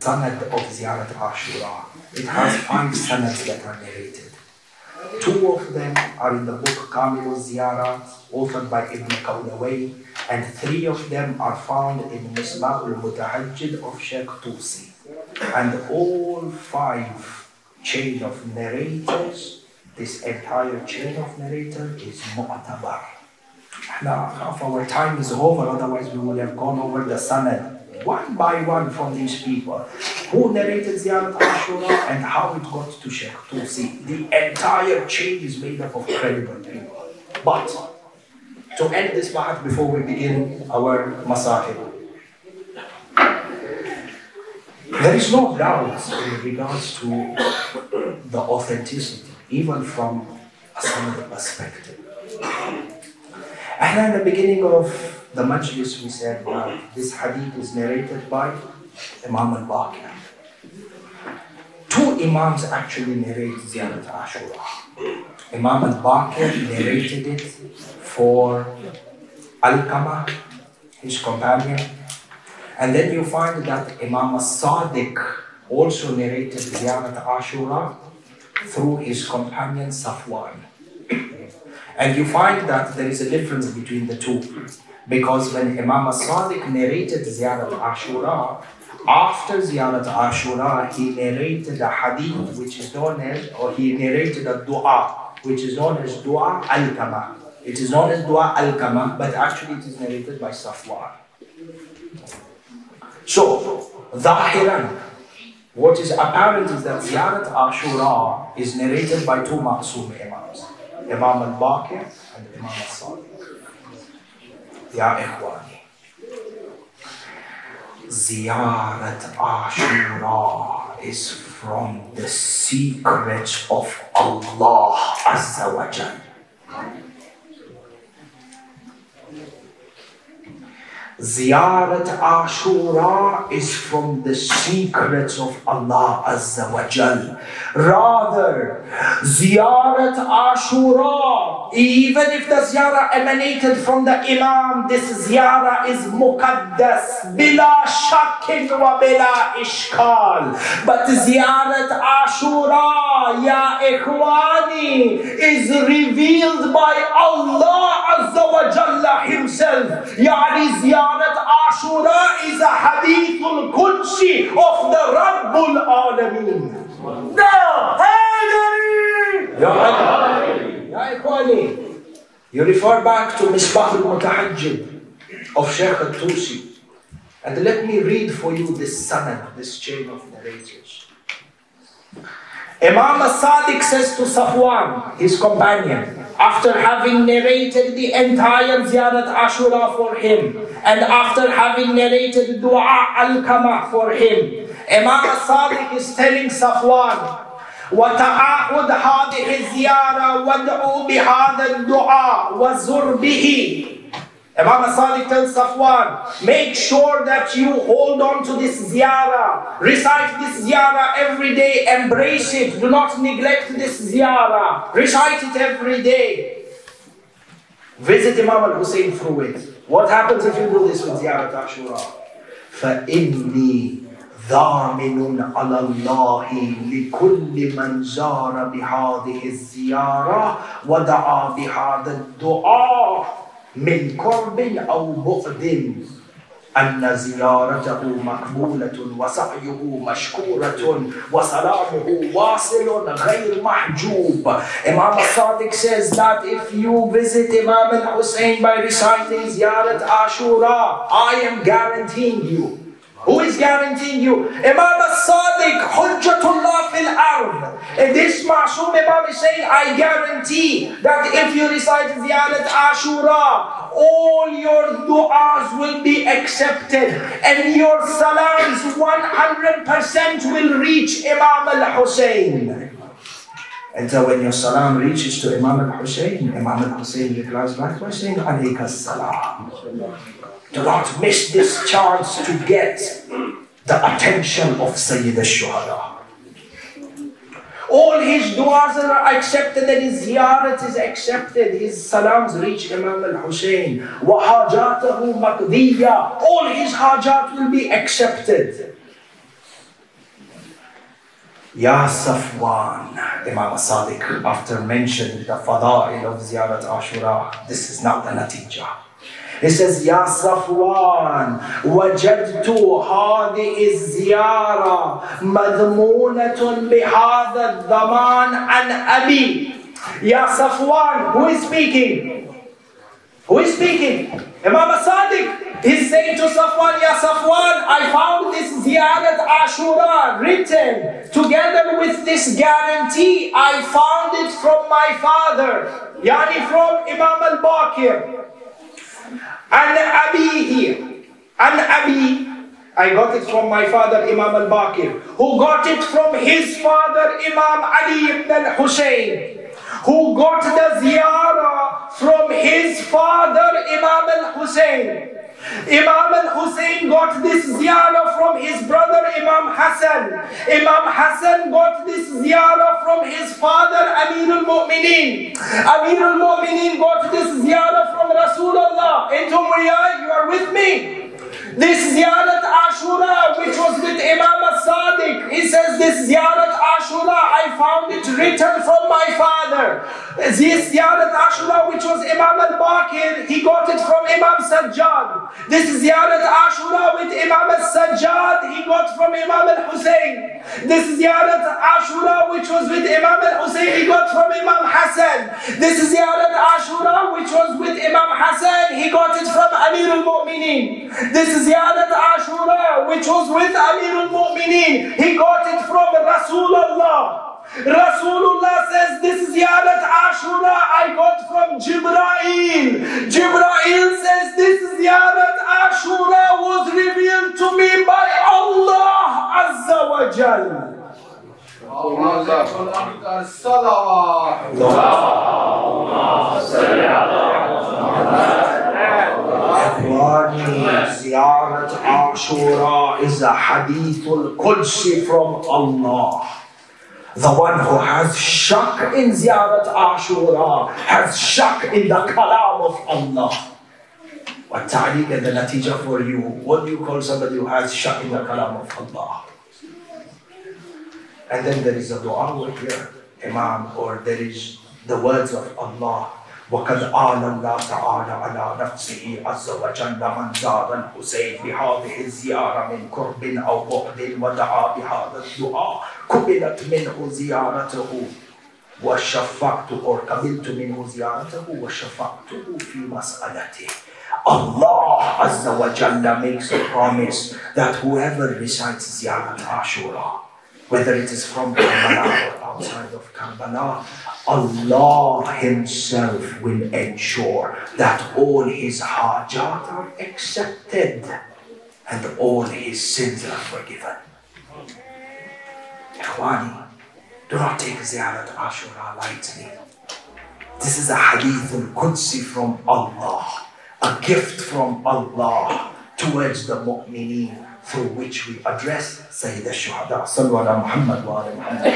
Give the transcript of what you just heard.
sanad of Ziyarat Ashura. It has five sanads that are narrated. Two of them are in the book Kamil Ziyara, authored by Ibn Qulawayh, and three of them are found in Misbah al-Mutahajjid of Sheikh Tusi. And all five chain of narrators, this entire chain of narrator is mu'tabar. Now, half our time is over, otherwise we would have gone over the sanad one by one from these people who narrated Ziyarat Ashura and how it got to Sheikh Tusi. The entire chain is made up of credible people. But to end this part before we begin our masa'ib, there is no doubt in regards to the authenticity, even from a Sunni perspective. And at the beginning of the majlis, we said that this hadith is narrated by Imam al-Baqir. Two Imams actually narrate Ziyarat Ashura. Imam al-Baqir narrated it for Al-Qama, his companion. And then you find that Imam al-Sadiq also narrated Ziyarat Ashura through his companion Safwan. And you find that there is a difference between the two. Because when Imam al-Sadiq narrated Ziyarat Ashura, after Ziyarat Ashura, he narrated a hadith which is known as, or he narrated a dua, which is known as Dua Alqama. It is known as Dua Alqama, but actually it is narrated by Safwan. So, Zahiran, what is apparent is that Ziyarat Ashura is narrated by two Ma'sum Imams, Imam al-Baqir and Imam al-Sadiq. Ya Ikhwani, Ziyarat Ashura is from the secrets of Allah Azza wa Jal. Ziyarat Ashura is from the secrets of Allah Azza wa Jal. Rather, Ziyarat Ashura, even if the ziyarah emanated from the Imam, this ziyarah is muqaddas, bila shakkin wa bila ishkal. But Ziyarat Ashura, ya ikhwani, is revealed by Allah Azza wa Jalla himself. Yani Ziyarat Ashura is a hadithul Qudsi of the Rabbul Alameen. No! Ya Ya You refer back to Misbah al-Mutahajjid of Sheikh al-Tusi. And let me read for you this sanad, this chain of narrators. Imam al-Sadiq says to Safwan, his companion, after having narrated the entire Ziyarat Ashura for him, and after having narrated Dua Alqama for him, Imam al-Sadiq is telling Safwan, وتعاهد هذه الزيارة وادعوا بهذا الدعاء وزر به Imam Sadiq tells Safwan, make sure that you hold on to this ziyarah. Recite this ziyarah every day. Embrace it. Do not neglect this ziyarah. Recite it every day. Visit Imam al-Hussein through it. What happens if you do this with ziyarah Ashura? فَإِنِّي ضامن على الله لكل من زار بهذه الزيارة ودعا بهذا الدعاء من قرب أو بعد. أن زيارته مقبولة وسعيه مشكورة وسلامه واصل غير محجوب. Imam al-Sadiq says that if you visit Imam al-Hussein by reciting Ziyarat Ashura, I am guaranteeing you Who is guaranteeing you? Imam al-Sadiq, Hujjatullah fil ard. And this Ma'soom Imam is saying, I guarantee that if you recite Ziyarat Ashura, all your du'as will be accepted and your salams 100% will reach Imam al-Hussein. And so when your salam reaches to Imam al-Hussein, Imam al-Hussein replies back by saying, Alayka salam. Do not miss this chance to get the attention of Sayyid al-Shuhada. All his du'as are accepted and his ziyarat is accepted. His salams reach Imam al-Hussein. وَحَاجَاتَهُ مَقْدِيَّةً All his hajat will be accepted. Ya Safwan, Imam Sadiq after mentioning the fada'il of Ziyarat Ashura. This is not the natija. He says, Ya Safwan, wajadtu hadi ziyara madmunatun bihada daman an abi. Ya Safwan, who is speaking? Who is speaking? Imam Sadiq is saying to Safwan, Ya Safwan, I found this Ziyarat Ashura written together with this guarantee. I found it from my father, yani from Imam al-Baqir. And Abihi, and Abi, I got it from my father Imam al-Baqir, who got it from his father Imam Ali ibn al-Hussein who got the ziyarah from his father Imam al-Hussein. Imam al-Hussein got this ziyarah from his brother Imam Hassan. Imam Hassan got this ziyarah from his father Amir al-Mu'mineen. Amir al-Mu'mineen got this ziyarah from Rasulullah. In Tumriya, you are with me? This Ziyarat Ashura, which was with Imam al-Sadiq, he says, this Ziyarat Ashura, I found it written from my father. This Ziyarat Ashura, which was Imam al-Baqir, he got it from Imam Sajjad. This is Ziyarat Ashura with Imam al-Sajjad, he got from Imam al-Hussein. This is Ziyarat Ashura, which was with Imam al-Hussein, he got from Imam Hassan. This is Ziyarat Ashura, which was with Imam Hassan, he got it from Amir al-Mu'mineen. This is Ziyarat Ashura, which was with Amirul Mu'mineen. He got it from Rasulullah. Rasulullah says, This is ziyarat Ashura I got from Jibrail. Jibrail says, This is ziyarat Ashura was revealed to me by Allah Azza wa Jal. Allah Ikhwani, Ziyarat Ashura is a hadith al-Qudsi from Allah. The one who has shak in Ziyarat Ashura has shak in the kalam of Allah. What and the natija for you? What do you call somebody who has shak in the kalam of Allah? And then there is a dua here, Imam, or there is the words of Allah. وقد آل الله تعالى على نفسه عز وجل من زار الحسين بهذه الزيارة من قرب أو بعد ودعا بهذا الدعاء قبلت منه زيارته وشفعت أو قبلت منه زيارته وشفعته في مسألته. Allah Azza wa Jalla makes a promise that whoever recites Ziyarat Ashura, whether it is from Karbala or outside of Karbala, Allah Himself will ensure that all his hajat are accepted and all his sins are forgiven. Ikhwani, do not take Ziyarat Ashura lightly. This is a hadith al-Qudsi from Allah, a gift from Allah towards the mu'mineen through which we address Sayyid al-Shuhada. Sallu ala Muhammad wa ala Muhammad.